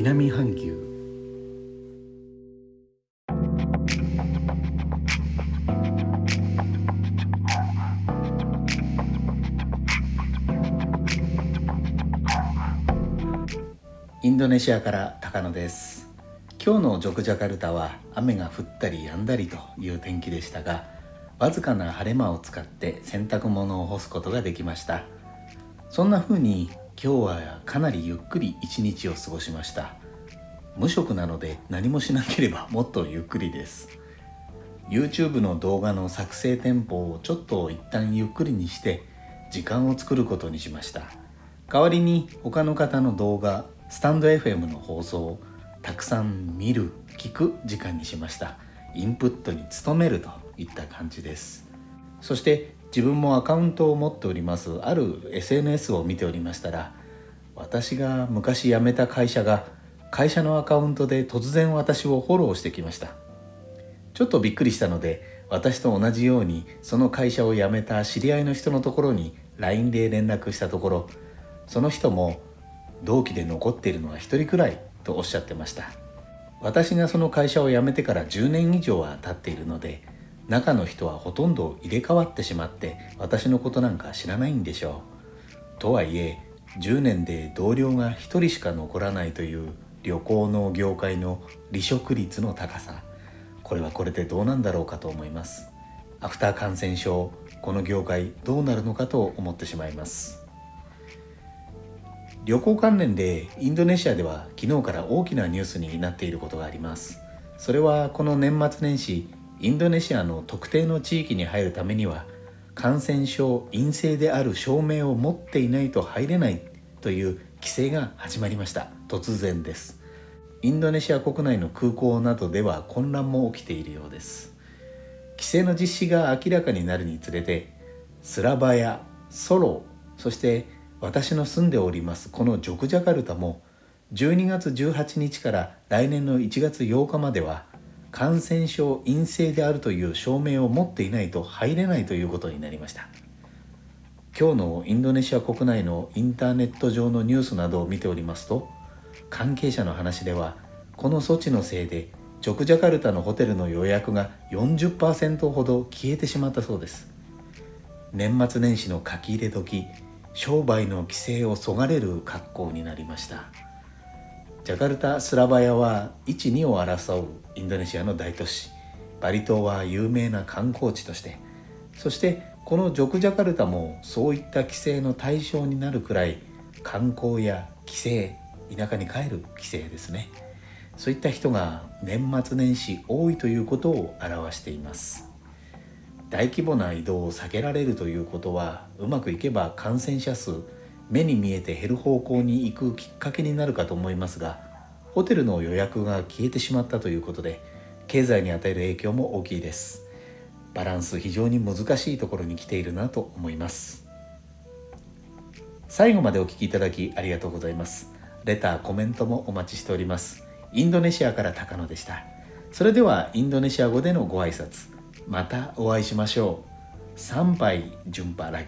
南半球。インドネシアから高野です。今日のジョクジャカルタは雨が降ったり止んだりという天気でしたがわずかな晴れ間を使って洗濯物を干すことができました。そんな風に今日はかなりゆっくり一日を過ごしました。無職なので何もしなければもっとゆっくりです。YouTube の動画の作成テンポをちょっと一旦ゆっくりにして時間を作ることにしました。代わりに他の方の動画スタンド FM の放送をたくさん見る聞く時間にしました。インプットに努めるといった感じです。そして自分もアカウントを持っております。ある SNS を見ておりましたら私が昔辞めた会社が会社のアカウントで突然私をフォローしてきました。ちょっとびっくりしたので私と同じようにその会社を辞めた知り合いの人のところに LINE で連絡したところその人も同期で残っているのは1人くらいとおっしゃってました。私がその会社を辞めてから10年以上は経っているので中の人はほとんど入れ替わってしまって私のことなんか知らないんでしょう。とはいえ10年で同僚が1人しか残らないという旅行の業界の離職率の高さこれはこれでどうなんだろうかと思います。アフター感染症この業界どうなるのかと思ってしまいます。旅行関連でインドネシアでは昨日から大きなニュースになっていることがあります。それはこの年末年始インドネシアの特定の地域に入るためには感染症陰性である証明を持っていないと入れないという規制が始まりました。突然です。インドネシア国内の空港などでは混乱も起きているようです。規制の実施が明らかになるにつれてスラバやソロそして私の住んでおりますこのジョクジャカルタも12月18日から来年の1月8日までは感染症陰性であるという証明を持っていないと入れないということになりました。今日のインドネシア国内のインターネット上のニュースなどを見ておりますと関係者の話ではこの措置のせいでジョクジャカルタのホテルの予約が40%ほど消えてしまったそうです。年末年始の書き入れ時商売の規制をそがれる格好になりました。ジャカルタ・スラバヤは12を争うインドネシアの大都市バリ島は有名な観光地としてそしてこのジョクジャカルタもそういった規制の対象になるくらい観光や帰省田舎に帰る帰省ですね。そういった人が年末年始多いということを表しています。大規模な移動を避けられるということはうまくいけば感染者数目に見えて減る方向に行くきっかけになるかと思いますがホテルの予約が消えてしまったということで経済に与える影響も大きいです。バランス非常に難しいところに来ているなと思います。最後までお聴きいただきありがとうございます。レターコメントもお待ちしております。インドネシアから高野でした。それではインドネシア語でのご挨拶またお会いしましょう。参拝順波ラ